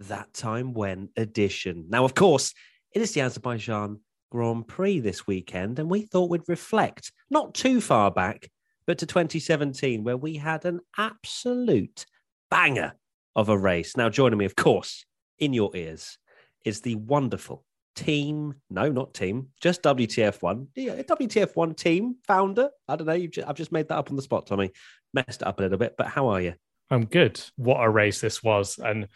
That Time When edition. Now, of course, it is the Azerbaijan Grand Prix this weekend, and we thought we'd reflect not too far back, but to 2017, where we had an absolute banger of a race. Now, joining me, of course, in your ears is the wonderful team. No, not team, just WTF1. Yeah, WTF1 team founder. I don't know. You've just, I've just made that up on the spot, Tommy. Messed it up a little bit, but how are you? I'm good. What a race this was. And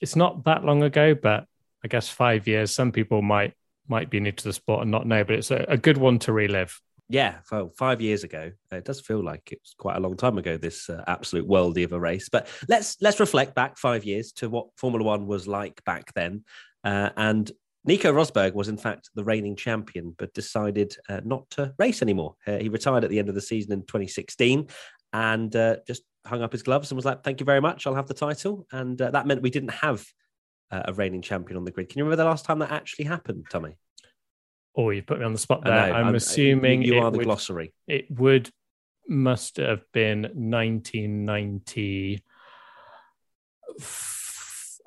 it's not that long ago, but I guess five years. Some people might might be new to the sport and not know, but it's a, a good one to relive. Yeah, well, five years ago, it does feel like it was quite a long time ago. This uh, absolute worldie of a race, but let's let's reflect back five years to what Formula One was like back then. Uh, and Nico Rosberg was, in fact, the reigning champion, but decided uh, not to race anymore. Uh, he retired at the end of the season in 2016 and uh, just hung up his gloves and was like, Thank you very much. I'll have the title. And uh, that meant we didn't have uh, a reigning champion on the grid. Can you remember the last time that actually happened, Tommy? Oh, you put me on the spot there. I'm, I'm, assuming you are the would, glossary. It would must have been 1990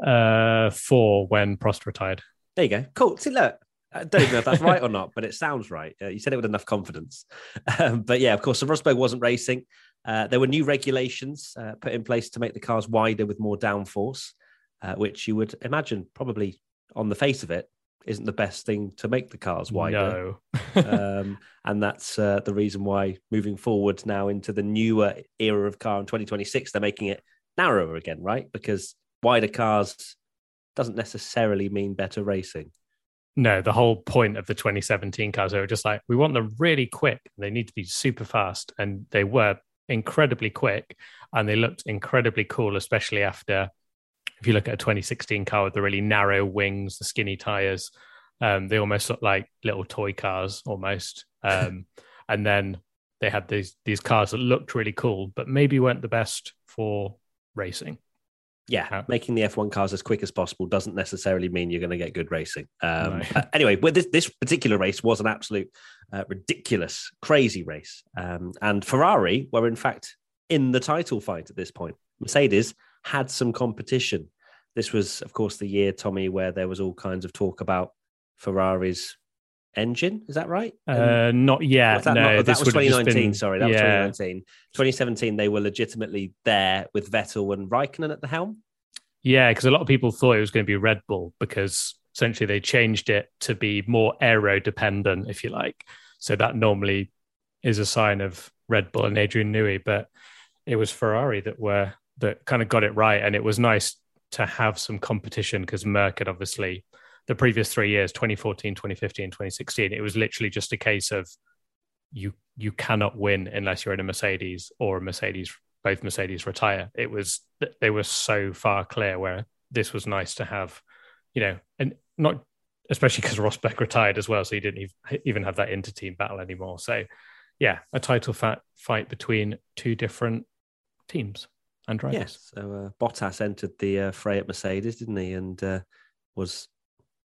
uh, four when Prost retired. There you go. Cool. See, look, I don't even know if that's right or not, but it sounds right. Uh, you said it with enough confidence. Um, but yeah, of course, so Rosberg wasn't racing. Uh, there were new regulations uh, put in place to make the cars wider with more downforce, uh, which you would imagine probably on the face of it isn't the best thing to make the cars wider. No. um, and that's uh, the reason why moving forward now into the newer era of car in 2026, they're making it narrower again, right? Because wider cars doesn't necessarily mean better racing. No, the whole point of the 2017 cars, they were just like, we want them really quick. They need to be super fast. And they were incredibly quick and they looked incredibly cool, especially after, if you look at a 2016 car with the really narrow wings, the skinny tires, um, they almost look like little toy cars almost. Um, and then they had these these cars that looked really cool, but maybe weren't the best for racing yeah, making the F1 cars as quick as possible doesn't necessarily mean you're going to get good racing. Um, uh, anyway, with this, this particular race was an absolute uh, ridiculous, crazy race. Um, and Ferrari were, in fact, in the title fight at this point. Mercedes had some competition. This was, of course, the year, Tommy, where there was all kinds of talk about Ferrari's engine. Is that right? Uh, not yet. that, no, not, that was 2019. Been, sorry, that yeah. was 2019. 2017, they were legitimately there with Vettel and Raikkonen at the helm. Yeah, because a lot of people thought it was going to be Red Bull because essentially they changed it to be more aero dependent, if you like. So that normally is a sign of Red Bull and Adrian Newey, but it was Ferrari that were that kind of got it right, and it was nice to have some competition because Merc had obviously the previous three years 2014 2015 2016 it was literally just a case of you you cannot win unless you're in a mercedes or a mercedes both mercedes retire. It was they were so far clear where this was nice to have you know and not especially because rosberg retired as well so he didn't even have that inter-team battle anymore. So yeah a title fight between two different teams and drivers. Yes so uh, bottas entered the uh, fray at mercedes didn't he? And uh, was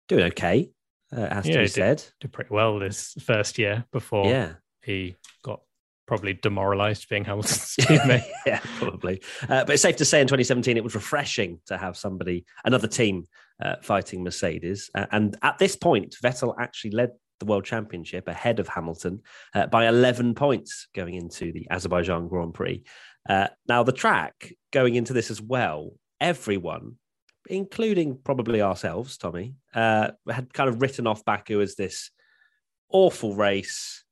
doing okay, uh, has yeah, to be said. Did, did pretty well this first year before yeah. he got probably demoralized being Hamilton's teammate. yeah, probably. Uh, but it's safe to say in 2017 it was refreshing to have somebody, another team, uh, fighting Mercedes. Uh, and at this point, Vettel actually led the World Championship ahead of Hamilton uh, by 11 points going into the Azerbaijan Grand Prix. Uh, now, the track going into this as well, everyone including probably ourselves, Tommy, uh, had kind of written off Baku as this awful race.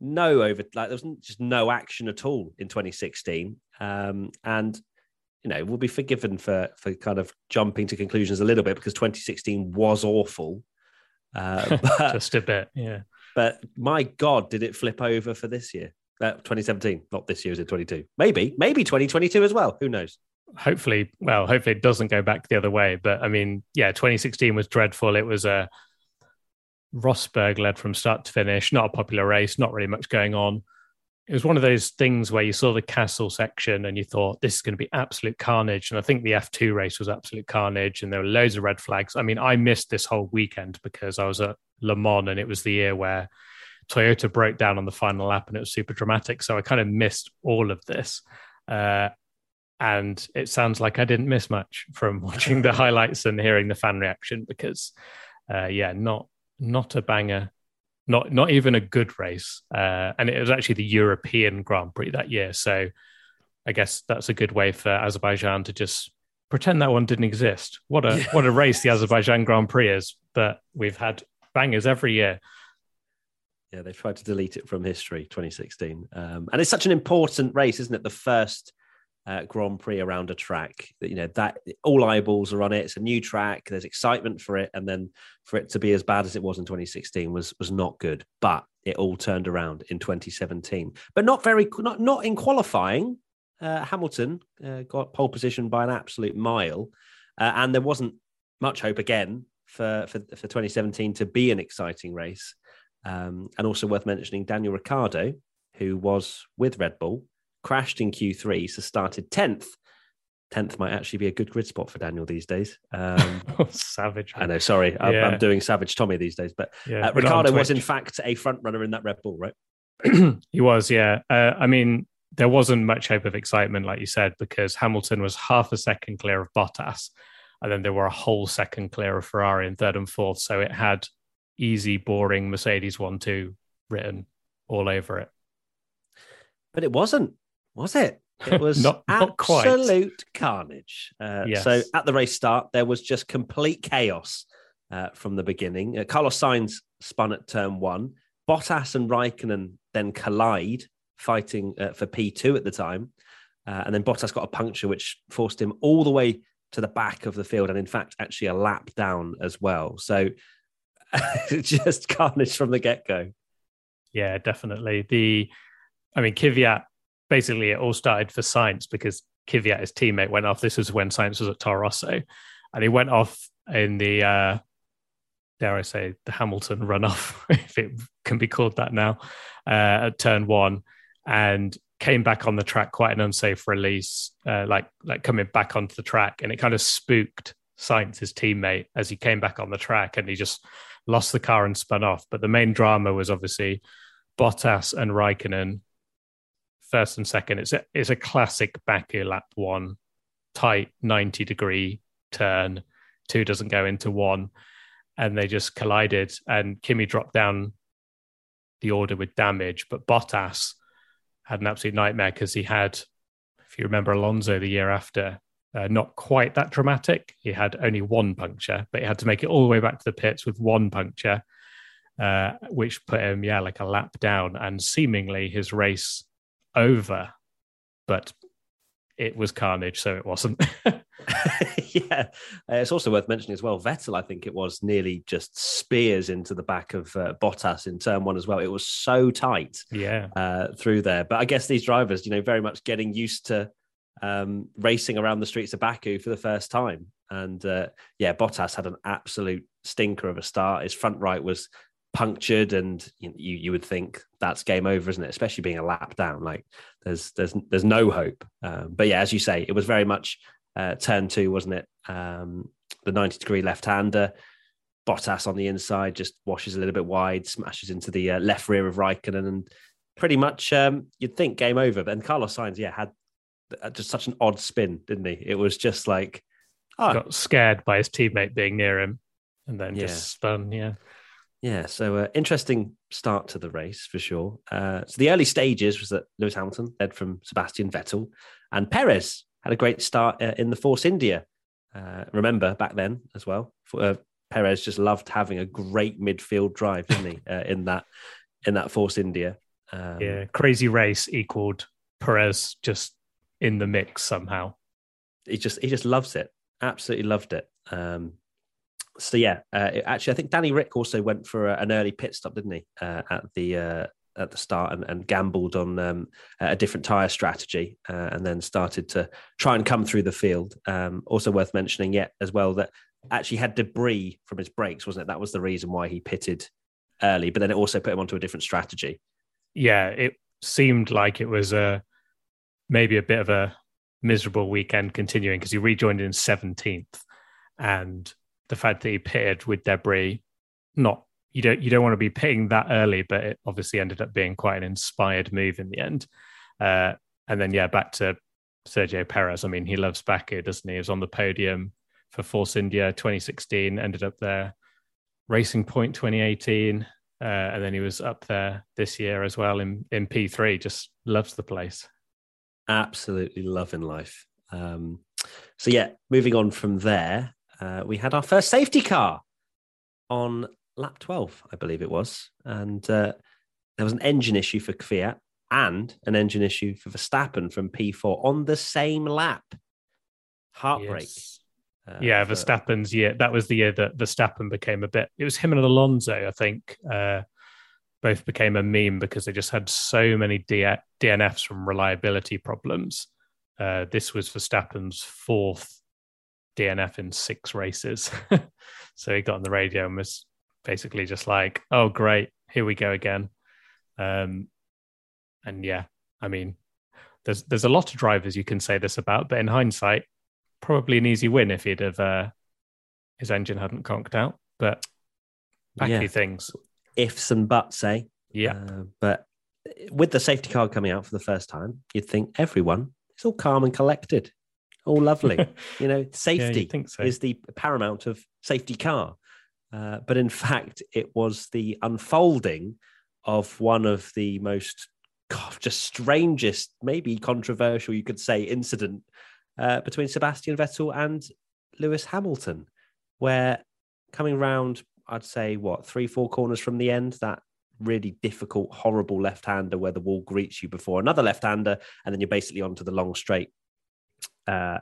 No over, like there was just no action at all in 2016, um, and you know we'll be forgiven for for kind of jumping to conclusions a little bit because 2016 was awful. Uh, but, just a bit, yeah. But my God, did it flip over for this year? Uh, 2017, not this year, is it 22. Maybe, maybe 2022 as well. Who knows? Hopefully, well, hopefully it doesn't go back the other way. But I mean, yeah, 2016 was dreadful. It was a Rosberg led from start to finish, not a popular race, not really much going on. It was one of those things where you saw the castle section and you thought this is going to be absolute carnage. And I think the F2 race was absolute carnage and there were loads of red flags. I mean, I missed this whole weekend because I was at Le Mans and it was the year where Toyota broke down on the final lap and it was super dramatic. So I kind of missed all of this. Uh, and it sounds like I didn't miss much from watching the highlights and hearing the fan reaction because, uh, yeah, not not a banger, not not even a good race. Uh, and it was actually the European Grand Prix that year, so I guess that's a good way for Azerbaijan to just pretend that one didn't exist. What a what a race the Azerbaijan Grand Prix is, but we've had bangers every year. Yeah, they've tried to delete it from history, 2016. Um, and it's such an important race, isn't it? The first uh, Grand Prix around a track. You know that all eyeballs are on it. It's a new track. There's excitement for it, and then for it to be as bad as it was in 2016 was was not good. But it all turned around in 2017. But not very not not in qualifying. Uh, Hamilton uh, got pole position by an absolute mile, uh, and there wasn't much hope again for, for for 2017 to be an exciting race. Um, and also worth mentioning Daniel Ricciardo, who was with Red Bull crashed in Q3, so started 10th. 10th might actually be a good grid spot for Daniel these days. Um, oh, savage. I know, sorry. I'm, yeah. I'm, doing Savage Tommy these days. But yeah, uh, Ricciardo was, in fact, a front runner in that Red Bull, right? he was, yeah. Uh, I mean, there wasn't much hope of excitement, like you said, because Hamilton was half a second clear of Bottas. And then there were a whole second clear of Ferrari in third and fourth. So it had easy, boring Mercedes 1 2 written all over it. But it wasn't was it? It was not, not absolute carnage. Uh, yes. So at the race start, there was just complete chaos uh, from the beginning. Uh, Carlos Sainz spun at turn one. Bottas and Raikkonen then collide, fighting uh, for P2 at the time. Uh, and then Bottas got a puncture, which forced him all the way to the back of the field, and in fact, actually a lap down as well. So just carnage from the get go. Yeah, definitely. The, I mean, Kvyat basically it all started for Sainz because Kvyat, his teammate, went off. This was when Sainz was at Toro and he went off in the uh, dare I say the Hamilton runoff, if it can be called that now, uh, at turn one, and came back on the track quite an unsafe release, uh, like like coming back onto the track, and it kind of spooked his teammate, as he came back on the track, and he just lost the car and spun off. But the main drama was obviously Bottas and Raikkonen first and second. It's a it's a classic Baku lap one, tight ninety degree turn. Two doesn't go into one, and they just collided. And Kimi dropped down the order with damage, but Bottas had an absolute nightmare because he had, if you remember Alonso the year after, uh, not quite that dramatic. He had only one puncture, but he had to make it all the way back to the pits with one puncture, uh, which put him, yeah, like a lap down. And seemingly his race over, but it was carnage, so it wasn't. yeah, uh, it's also worth mentioning as well. Vettel, I think it was nearly just spears into the back of uh, Bottas in turn one as well. It was so tight, yeah, uh, through there. But I guess these drivers, you know, very much getting used to um, racing around the streets of Baku for the first time. And uh, yeah, Bottas had an absolute stinker of a start. His front right was punctured and you, you would think that's game over isn't it? Especially being a lap down like there's there's there's no hope. Um, but yeah as you say it was very much uh, turn two wasn't it? Um, the 90 degree left hander Bottas on the inside just washes a little bit wide smashes into the uh, left rear of Raikkonen and pretty much um, you'd think game over. But Carlos Sainz yeah had just such an odd spin didn't he? It was just like oh. got scared by his teammate being near him and then yeah. just spun yeah yeah, so uh, interesting start to the race for sure. Uh, so the early stages was that Lewis Hamilton led from Sebastian Vettel, and Perez had a great start uh, in the Force India. Uh, remember back then as well, uh, Perez just loved having a great midfield drive, didn't he? Uh, in that in that Force India. Um, yeah, crazy race equaled Perez just in the mix somehow. He just he just loves it. Absolutely loved it. Um, so yeah, uh, actually, I think Danny Ric also went for a, an early pit stop, didn't he? Uh, at the uh, at the start and, and gambled on um, a different tyre strategy uh, and then started to try and come through the field. Um, also worth mentioning yet as well that actually had debris from his brakes, wasn't it? That was the reason why he pitted early, but then it also put him onto a different strategy. Yeah, it seemed like it was a maybe a bit of a miserable weekend continuing because he rejoined in 17th and the fact that he pitted with debris not you don't you don't want to be pitting that early, but it obviously ended up being quite an inspired move in the end. Uh, and then yeah, back to Sergio Perez. I mean, he loves Baku, doesn't he? He was on the podium for Force India 2016, ended up there. Racing Point 2018, uh, and then he was up there this year as well in in P3. Just loves the place. Absolutely loving life. Um, so yeah, moving on from there, uh, we had our first safety car on lap 12, I believe it was. And uh, there was an engine issue for Kvyat and an engine issue for Verstappen from P4 on the same lap. Heartbreak. Yes. Uh, yeah, for... Verstappen's year. That was the year that Verstappen became a bit. It was him and Alonso, I think. Uh, both became a meme because they just had so many D- DNFs from reliability problems. Uh, this was Verstappen's fourth DNF in six races. so he got on the radio and was basically just like, oh, great, here we go again. Um, and yeah, I mean, there's there's a lot of drivers you can say this about, but in hindsight, probably an easy win if he'd have uh, his engine hadn't conked out. But backy yeah. things, ifs and buts, eh? Yeah. Uh, but with the safety car coming out for the first time, you'd think everyone is all calm and collected, all lovely. you know, safety yeah, so. is the paramount of safety car. Uh, but in fact, it was the unfolding of one of the most God, just strangest, maybe controversial, you could say, incident uh, between Sebastian Vettel and Lewis Hamilton, where coming round, I'd say, what, three, four corners from the end, that really difficult, horrible left hander where the wall greets you before another left hander, and then you're basically onto the long straight. Uh,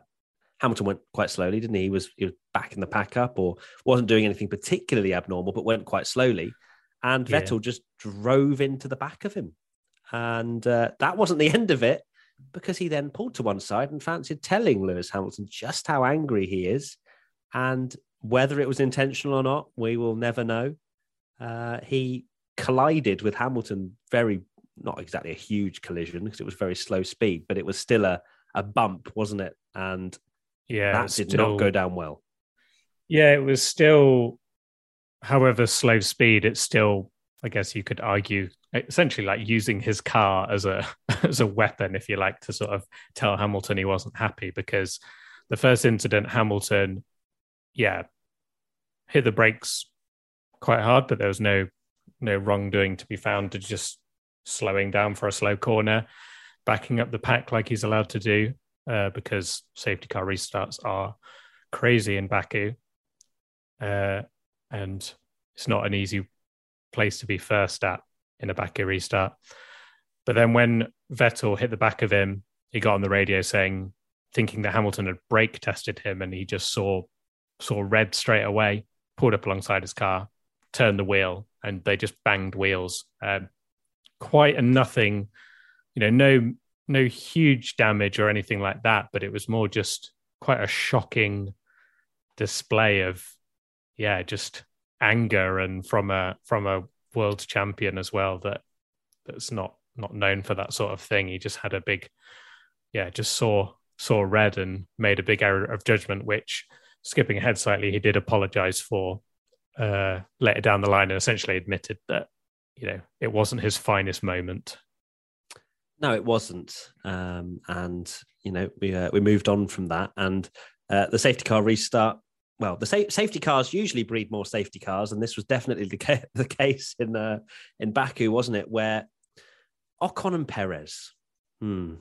Hamilton went quite slowly, didn't he? He was he was back in the pack up or wasn't doing anything particularly abnormal, but went quite slowly. And yeah. Vettel just drove into the back of him. And uh, that wasn't the end of it because he then pulled to one side and fancied telling Lewis Hamilton just how angry he is. And whether it was intentional or not, we will never know. Uh, he collided with Hamilton very, not exactly a huge collision because it was very slow speed, but it was still a, a bump, wasn't it? And yeah, that did still, not go down well. Yeah, it was still, however slow speed, it's still, I guess you could argue, essentially like using his car as a as a weapon, if you like, to sort of tell Hamilton he wasn't happy because the first incident, Hamilton, yeah, hit the brakes quite hard, but there was no no wrongdoing to be found to just slowing down for a slow corner, backing up the pack like he's allowed to do uh, because safety car restarts are crazy in Baku. Uh, and it's not an easy place to be first at in a Baku restart. But then when Vettel hit the back of him, he got on the radio saying, thinking that Hamilton had brake tested him, and he just saw saw red straight away. Pulled up alongside his car, turned the wheel, and they just banged wheels. Um, quite a nothing, you know, no no huge damage or anything like that, but it was more just quite a shocking display of yeah, just anger and from a from a world champion as well that that's not not known for that sort of thing. He just had a big yeah, just saw saw red and made a big error of judgment, which skipping ahead slightly, he did apologize for uh later down the line and essentially admitted that, you know, it wasn't his finest moment no, it wasn't. Um, and you know, we uh, we moved on from that, and uh, the safety car restart. Well, the sa- safety cars usually breed more safety cars, and this was definitely the, ca- the case in uh, in Baku, wasn't it? Where Ocon and Perez. Hmm.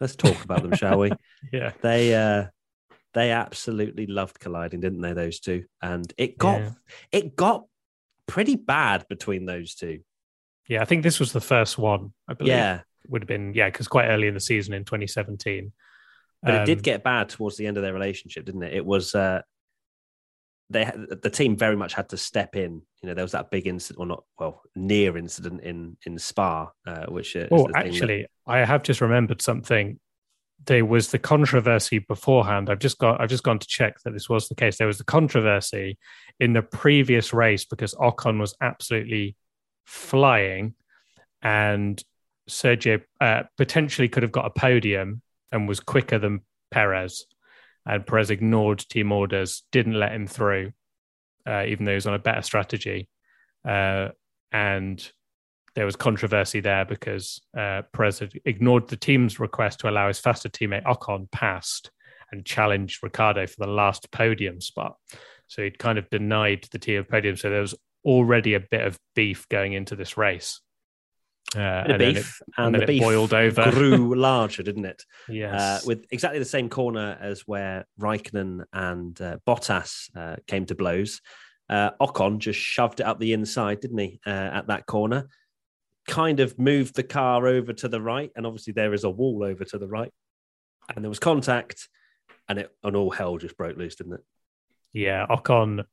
Let's talk about them, shall we? Yeah. They uh, they absolutely loved colliding, didn't they? Those two, and it got yeah. it got pretty bad between those two. Yeah, I think this was the first one. I believe. Yeah, would have been yeah, because quite early in the season in 2017. But um, it did um, get bad towards the end of their relationship, didn't it? It was uh, they the team very much had to step in. You know, there was that big incident, or not, well, near incident in in Spa, uh, which. oh, actually, that... I have just remembered something. There was the controversy beforehand. I've just got. I've just gone to check that this was the case. There was the controversy in the previous race because Ocon was absolutely flying, and Sergio uh, potentially could have got a podium and was quicker than Perez and Perez ignored team orders, didn't let him through, uh, even though he was on a better strategy. Uh, and there was controversy there because uh, Perez had ignored the team's request to allow his faster teammate Ocon past and challenged Ricciardo for the last podium spot. So he'd kind of denied the team a podium. So there was already a bit of beef going into this race. Uh, and beef, it, and, and the beef boiled over, grew larger, didn't it? Yes, uh, with exactly the same corner as where Raikkonen and uh, Bottas uh, came to blows. Uh, Ocon just shoved it up the inside, didn't he? Uh, at that corner, kind of moved the car over to the right, and obviously there is a wall over to the right, and there was contact, and it and all hell just broke loose, didn't it? Yeah, Ocon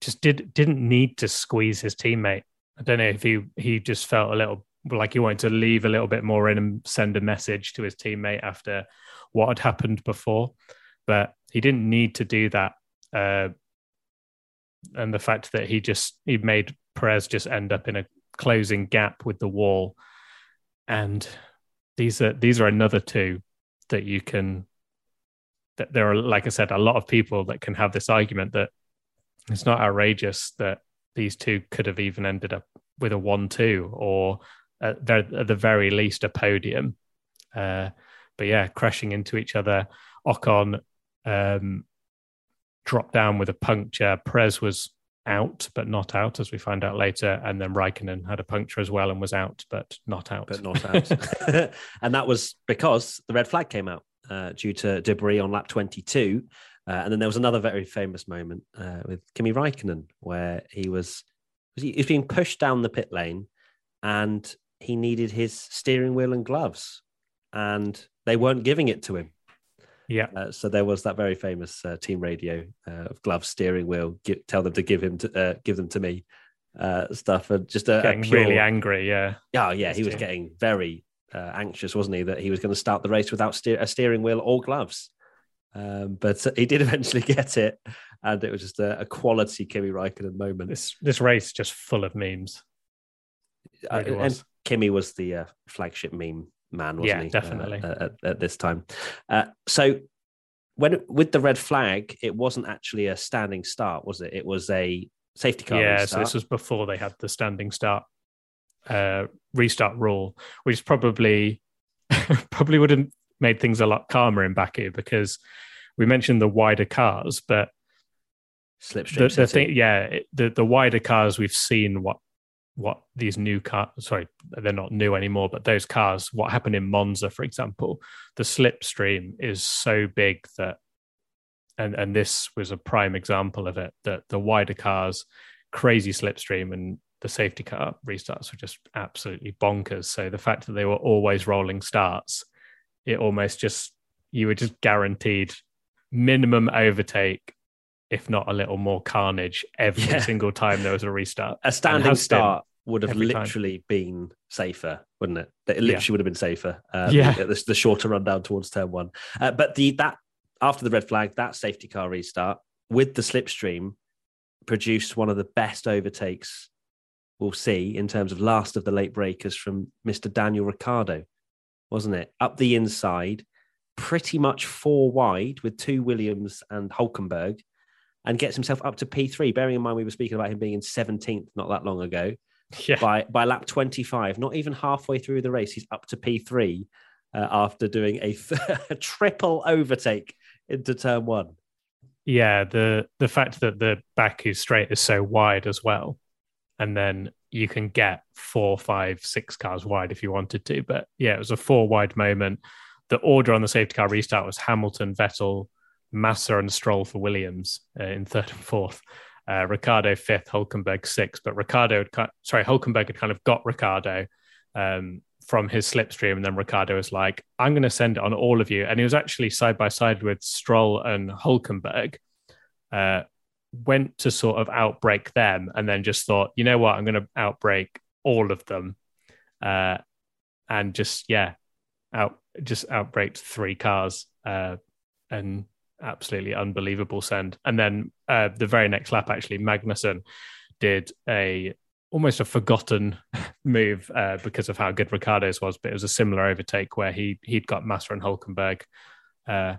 just did didn't need to squeeze his teammate I don't know if he he just felt a little like he wanted to leave a little bit more in and send a message to his teammate after what had happened before, but he didn't need to do that. Uh, and the fact that he just he made Perez just end up in a closing gap with the wall, and these are these are another two that you can. That there are, like I said, a lot of people that can have this argument that it's not outrageous that these two could have even ended up with a one-two or at, at the very least a podium. Uh, but yeah, crashing into each other. Ocon um, dropped down with a puncture. Perez was out, but not out, as we find out later. And then Raikkonen had a puncture as well and was out, but not out. But not out. and that was because the red flag came out uh, due to debris on lap 22. Uh, and then there was another very famous moment uh, with Kimi Raikkonen where he was, was he, was being pushed down the pit lane and he needed his steering wheel and gloves and they weren't giving it to him. Yeah. Uh, so there was that very famous uh, team radio uh, of gloves, steering wheel, give, tell them to give him to uh, give them to me stuff and just a, getting a pure... really angry. Yeah. Oh yeah, he was getting very anxious, wasn't he? That he was going to start the race without steer- a steering wheel or gloves. Um, but he did eventually get it, and it was just a, a quality Kimi Raikkonen moment. This this race just full of memes. Uh, and Kimi was the uh, flagship meme man, wasn't yeah, he? definitely uh, at, at, this time. Uh, so when with the red flag, it wasn't actually a standing start, was it? It was a safety car. Yeah, so this was before they had the standing start uh, restart rule, which probably probably wouldn't made things a lot calmer in Baku because we mentioned the wider cars, but slipstream. The, the thing, yeah, the the wider cars we've seen what what these new cars. Sorry, they're not new anymore, but those cars. What happened in Monza, for example, the slipstream is so big that, and and this was a prime example of it. That the wider cars, crazy slipstream, and the safety car restarts were just absolutely bonkers. So the fact that they were always rolling starts it almost just you were just guaranteed minimum overtake, if not a little more carnage every yeah. single time there was a restart. A standing start would have literally time. been safer, wouldn't it? It literally yeah. would have been safer. Uh, yeah, the, the, shorter run down towards turn one. Uh, but the that after the red flag, that safety car restart with the slipstream produced one of the best overtakes we'll see in terms of last of the late breakers from Mr. Daniel Ricciardo wasn't it? Up the inside, pretty much four wide with two Williams and Hulkenberg, and gets himself up to P3. Bearing in mind, we were speaking about him being in 17th not that long ago. Yeah. By, by lap 25, not even halfway through the race, he's up to P3 uh, after doing a, th- a triple overtake into turn one. Yeah, the the fact that the Baku straight is so wide as well, and then you can get four, five, six cars wide if you wanted to. But yeah, it was a four wide moment. The order on the safety car restart was Hamilton, Vettel, Massa, and Stroll for Williams uh, in third and fourth. Uh, Ricciardo fifth, Hulkenberg sixth. But Ricciardo, had, sorry, Hulkenberg had kind of got Ricciardo um, from his slipstream, and then Ricciardo was like, "I'm going to send it on all of you." And he was actually side by side with Stroll and Hulkenberg. Uh, went to sort of outbreak them and then just thought, you know what, I'm going to outbreak all of them. Uh, and just, yeah, out, just outbraked three cars uh, and absolutely unbelievable send. And then uh, the very next lap, actually, Magnussen did a almost a forgotten move uh, because of how good Ricciardo's was, but it was a similar overtake where he he'd got Massa and Hulkenberg. Uh,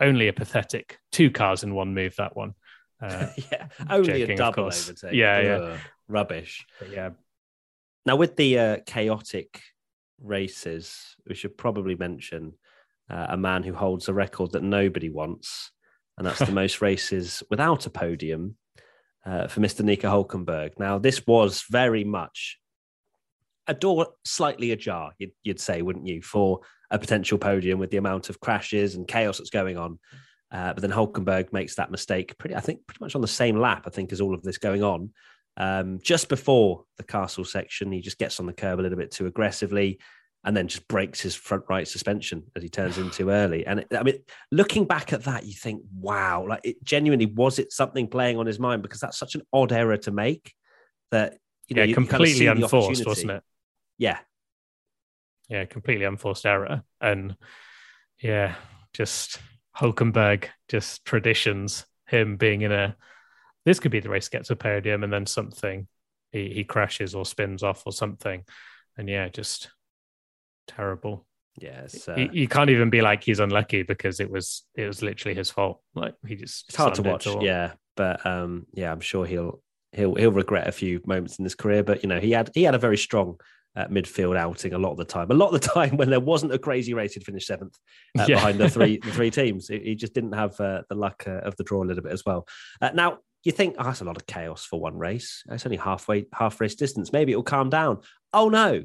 only a pathetic two cars in one move. That one. Uh, yeah, only joking, a double overtake. Yeah, Ugh, yeah, rubbish. But yeah. Now with the uh, chaotic races, we should probably mention uh, a man who holds a record that nobody wants, and that's the most races without a podium uh, for Mr. Nico Hulkenberg. Now, this was very much a door slightly ajar, you'd, you'd, say, wouldn't you, for a potential podium with the amount of crashes and chaos that's going on. Uh, but then Hulkenberg makes that mistake pretty, I think, pretty much on the same lap, I think, as all of this going on. Um, just before the castle section, he just gets on the curb a little bit too aggressively and then just breaks his front right suspension as he turns in too early. And it, I mean, looking back at that, you think, wow, like it genuinely was it something playing on his mind because that's such an odd error to make that you know, yeah, completely kind of unforced, wasn't it? Yeah, yeah, completely unforced error, and yeah, just Hulkenberg, just traditions, him being in a this could be the race gets a podium, and then something he he crashes or spins off or something, and yeah, just terrible. Yes, uh, you, can't even be like he's unlucky because it was it was literally his fault. Like he just it's hard to watch. Yeah, but um, yeah, I'm sure he'll he'll he'll regret a few moments in his career. But you know, he had he had a very strong uh, midfield outing a lot of the time. A lot of the time when there wasn't a crazy race, he'd finish seventh uh, yeah. behind the three the three teams. He, just didn't have uh, the luck uh, of the draw a little bit as well. Uh, now you think, oh, that's a lot of chaos for one race. It's only halfway half race distance. Maybe it'll calm down. Oh no,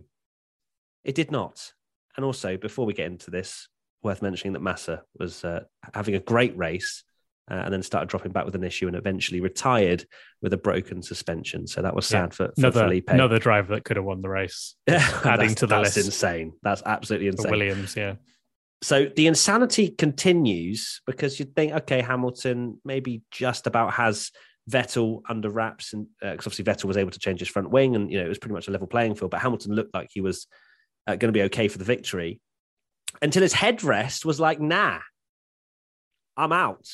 it did not. And also, before we get into this, worth mentioning that Massa was uh, having a great race uh, and then started dropping back with an issue and eventually retired with a broken suspension. So that was sad yeah. for, for another, Felipe. Another driver that could have won the race. adding to the that's list. insane. That's absolutely insane. For Williams, yeah. So the insanity continues because you'd think, okay, Hamilton maybe just about has Vettel under wraps, and because uh, obviously Vettel was able to change his front wing, and you know it was pretty much a level playing field. But Hamilton looked like he was uh, going to be okay for the victory until his headrest was like, nah, I'm out.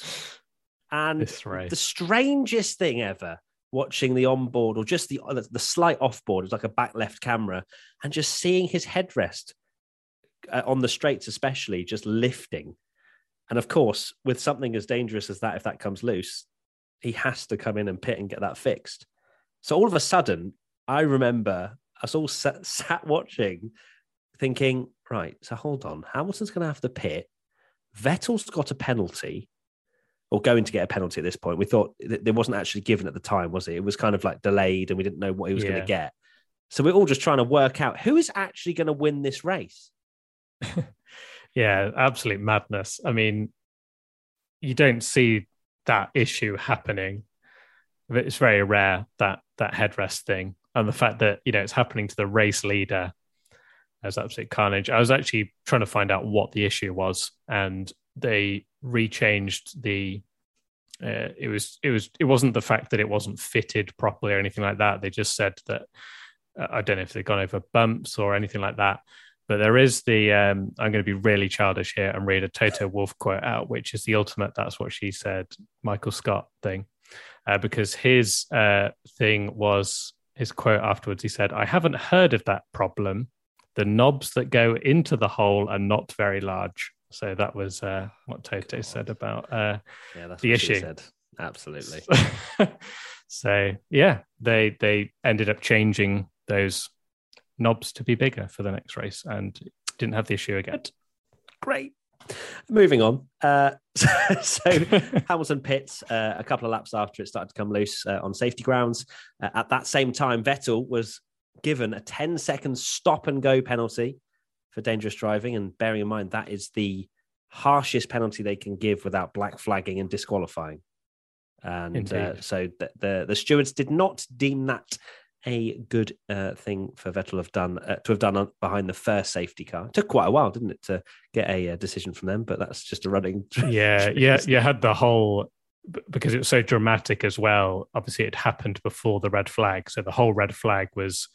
And the strangest thing ever watching the onboard or just the the slight offboard, it was like a back left camera, and just seeing his headrest uh, on the straights, especially just lifting. And of course, with something as dangerous as that, if that comes loose, he has to come in and pit and get that fixed. So all of a sudden, I remember us all sat, sat watching thinking, right, so hold on, Hamilton's going to have to pit. Vettel's got a penalty or going to get a penalty at this point. We thought it wasn't actually given at the time, was it? It was kind of like delayed and we didn't know what he was yeah. going to get. So we're all just trying to work out who is actually going to win this race. yeah, absolute madness. I mean, you don't see that issue happening. It's very rare that that headrest thing, and the fact that you know it's happening to the race leader as absolute carnage. I was actually trying to find out what the issue was, and they rechanged the. Uh, it was it was it wasn't the fact that it wasn't fitted properly or anything like that. They just said that uh, I don't know if they've gone over bumps or anything like that. But there is the um, I'm going to be really childish here and read a Toto Wolff quote out, which is the ultimate. That's what she said, Michael Scott thing, uh, because his uh, thing was his quote afterwards. He said, "I haven't heard of that problem the knobs that go into the hole are not very large. So that was uh, what Toto God. said about uh, yeah, the issue. Absolutely. so yeah, they they ended up changing those knobs to be bigger for the next race and didn't have the issue again. Great. Moving on. Uh, so, so Hamilton pits uh, a couple of laps after it started to come loose uh, on safety grounds. Uh, at that same time, Vettel was given a 10 second stop and go penalty for dangerous driving. And bearing in mind, that is the harshest penalty they can give without black flagging and disqualifying. And uh, so the, the, the stewards did not deem that a good uh, thing for Vettel have done uh, to have done behind the first safety car. It took quite a while, didn't it, to get a, a uh, decision from them? But that's just a running. Yeah, yeah, you had the whole because it was so dramatic as well. Obviously, it happened before the red flag, so the whole red flag was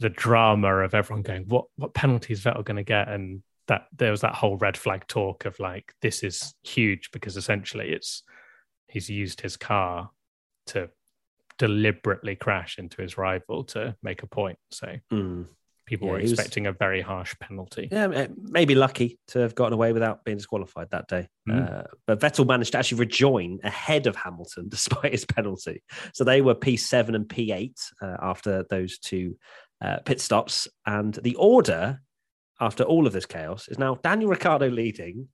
the drama of everyone going, "What what penalty is Vettel going to get?" and that there was that whole red flag talk of like, "This is huge," because essentially it's he's used his car to deliberately crash into his rival to make a point. So Mm. people Yeah, were he was- expecting a very harsh penalty. Yeah, uh, maybe lucky to have gotten away without being disqualified that day. Mm. Uh, but Vettel managed to actually rejoin ahead of Hamilton despite his penalty. So they were P7 and P8 uh, after those two uh, pit stops. And the order after all of this chaos is now Daniel Ricciardo leading,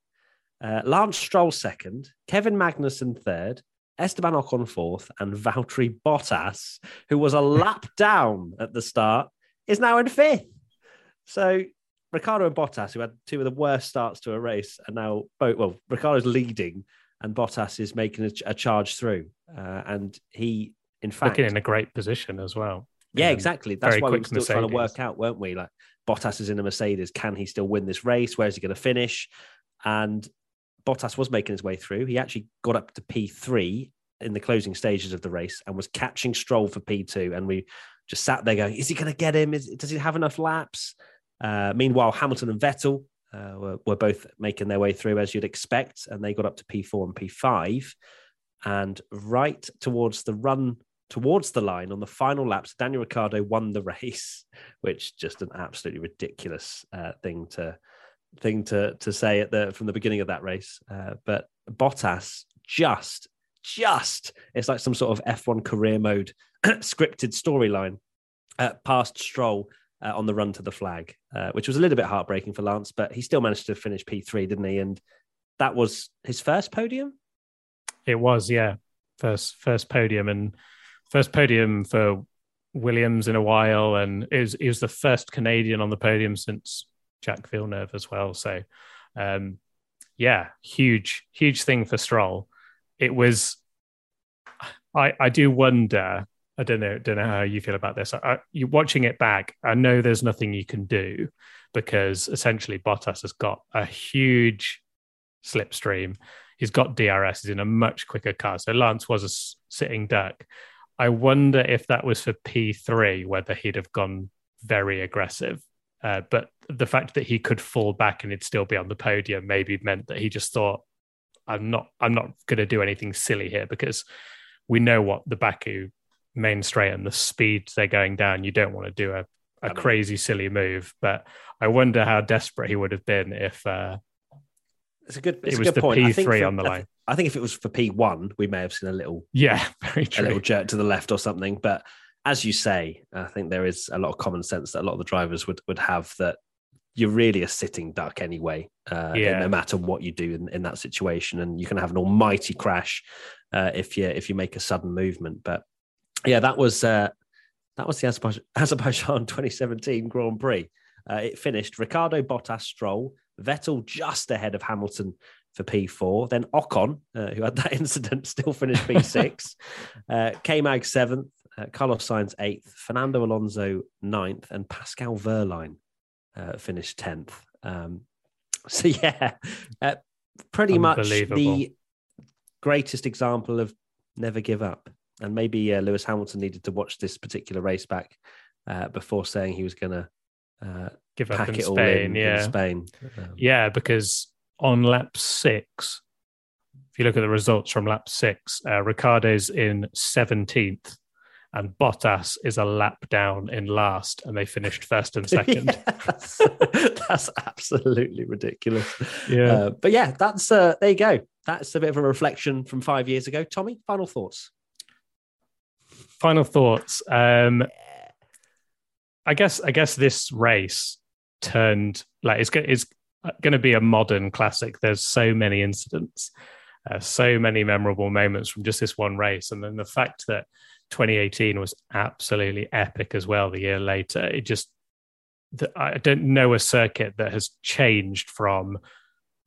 uh, Lance Stroll second, Kevin Magnussen third, Esteban Ocon fourth, and Valtteri Bottas, who was a lap down at the start, is now in fifth. So Ricciardo and Bottas, who had two of the worst starts to a race, are now both. Well, Ricciardo's leading, and Bottas is making a, a charge through. Uh, and he, in fact, Looking in a great position as well. Yeah, Um, exactly. That's why we were still trying to work out, weren't we? Like Bottas is in a Mercedes. Can he still win this race? Where's he going to finish? And Bottas was making his way through. He actually got up to P3 in the closing stages of the race and was catching Stroll for P2. And we just sat there going, is he going to get him? Is, does he have enough laps? Uh, meanwhile, Hamilton and Vettel uh, were, were both making their way through as you'd expect, and they got up to P4 and P5. And right towards the run towards the line on the final laps, Daniel Ricciardo won the race, which just an absolutely ridiculous uh, thing to thing to to say at the from the beginning of that race. Uh, but Bottas just just it's like some sort of F1 career mode scripted storyline uh, past Stroll uh, on the run to the flag, uh, which was a little bit heartbreaking for Lance, but he still managed to finish P3, didn't he? And that was his first podium. It was, yeah, first first podium and first podium for Williams in a while, and was, he was the first Canadian on the podium since Jacques Villeneuve as well. So, um, yeah, huge huge thing for Stroll. It was. I I do wonder. I don't know. Don't know how you feel about this. I, you watching it back. I know there's nothing you can do because essentially Bottas has got a huge slipstream. He's got DRS. He's in a much quicker car. So Lance was a sitting duck. I wonder if that was for P3, whether he'd have gone very aggressive. Uh, but the fact that he could fall back and he'd still be on the podium maybe meant that he just thought, "I'm not, I'm not going to do anything silly here because we know what the Baku main straight and the speed they're going down. You don't want to do a, a I mean- crazy silly move." But I wonder how desperate he would have been if uh, It's a good. It's it a was good the point. I think P3 for- on the I thi- line. I think if it was for P1, we may have seen a little Yeah, very true. a little jerk to the left or something. But as you say, I think there is a lot of common sense that a lot of the drivers would would have that you're really a sitting duck anyway, uh, Yeah. no matter what you do in, in that situation, and you can have an almighty crash uh, if you if you make a sudden movement. But yeah, that was uh, that was the Azerbaijan, Azerbaijan 2017 Grand Prix. Uh, it finished Ricciardo Bottas Stroll, Vettel just ahead of Hamilton for P4. Then Ocon, uh, who had that incident, still finished P6. uh, K-Mag seventh, uh, Carlos Sainz eighth, Fernando Alonso ninth, and Pascal Wehrlein uh, finished 10th. Um, so, yeah, uh, pretty much the greatest example of never give up. And maybe uh, Lewis Hamilton needed to watch this particular race back uh, before saying he was going to uh, Give up pack in it all Spain. in, yeah. in Spain. Um, Yeah, because on lap six, if you look at the results from lap six, uh, Ricciardo's in 17th and Bottas is a lap down in last, and they finished first and second. Yes. that's absolutely ridiculous. Yeah. Uh, but yeah, that's uh, there you go. That's a bit of a reflection from five years ago. Tommy, final thoughts. Final thoughts. Um, I guess I guess this race turned like it's it's going to be a modern classic. There's so many incidents, uh, so many memorable moments from just this one race, and then the fact that 2018 was absolutely epic as well. The year later, it just the, I don't know a circuit that has changed from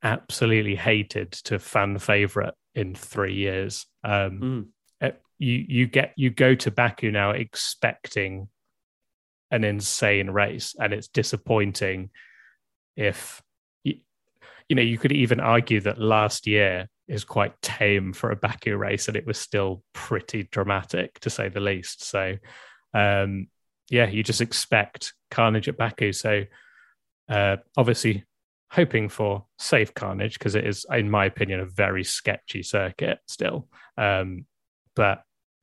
absolutely hated to fan favorite in three years. Um, Mm. you you get you go to Baku now expecting an insane race, and it's disappointing if you, know you could even argue that last year is quite tame for a Baku race, and it was still pretty dramatic to say the least. So, um, yeah, you just expect carnage at Baku. So, uh, obviously, hoping for safe carnage because it is, in my opinion, a very sketchy circuit still. Um, but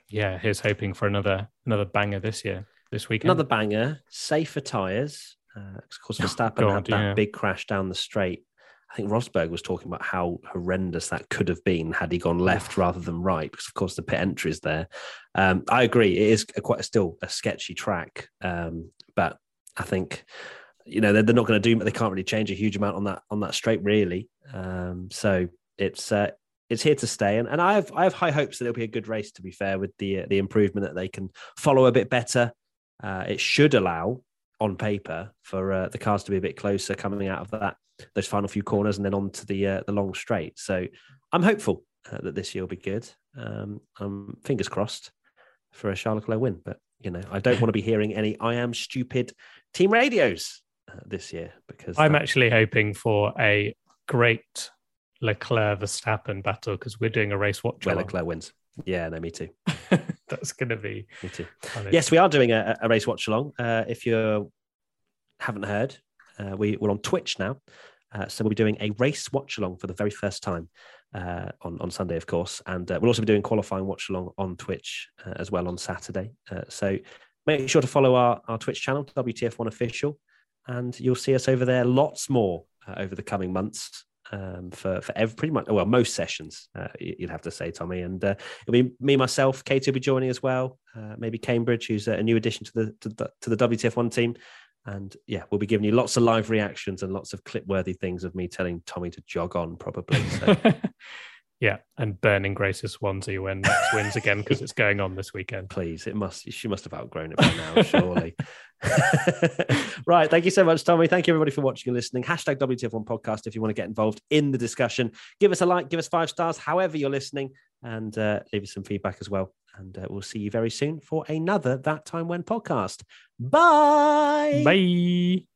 yeah, here's hoping for another another banger this year, this weekend. Another banger, safer tyres. Uh, of course, Verstappen God, had that yeah. big crash down the straight. I think Rosberg was talking about how horrendous that could have been had he gone left rather than right, because of course the pit entry is there. Um, I agree, it is a, quite a, still a sketchy track, um, but I think you know they're, they're not going to do, they can't really change a huge amount on that on that straight, really. Um, so it's uh, it's here to stay, and, and I have I have high hopes that it'll be a good race. To be fair, with the the improvement that they can follow a bit better, uh, it should allow on paper for uh, the cars to be a bit closer coming out of that those final few corners and then on to the uh, the long straight. So I'm hopeful uh, that this year will be good. Um, I'm fingers crossed for a Charles Leclerc win, but you know I don't want to be hearing any "I am stupid" team radios uh, this year because I'm that... actually hoping for a great Leclerc Verstappen battle because we're doing a race watch. Where Leclerc wins. Yeah, no, me too. That's going to be me too. Yes, we are doing a, a race watch along. Uh, if you haven't heard, uh, we, we're on Twitch now. Uh, so we'll be doing a race watch along for the very first time uh, on, on Sunday, of course. And uh, we'll also be doing qualifying watch along on Twitch uh, as well on Saturday. Uh, so make sure to follow our, our Twitch channel, WTF1 Official, and you'll see us over there lots more over the coming months um, for for every pretty much well most sessions uh, you'd have to say Tommy and uh, it'll be me myself Katie will be joining as well uh, maybe Cambridge who's a new addition to the to the, to the WTF1 team and yeah we'll be giving you lots of live reactions and lots of clip worthy things of me telling Tommy to jog on probably so. Yeah, and burning Grace's Swansea when Max wins again because it's going on this weekend. Please, it must. She must have outgrown it by now, surely. right. Thank you so much, Tommy. Thank you, everybody, for watching and listening. Hashtag WTF1 podcast if you want to get involved in the discussion. Give us a like, give us five stars, however you're listening, and uh, leave us some feedback as well. And uh, we'll see you very soon for another That Time When podcast. Bye. Bye.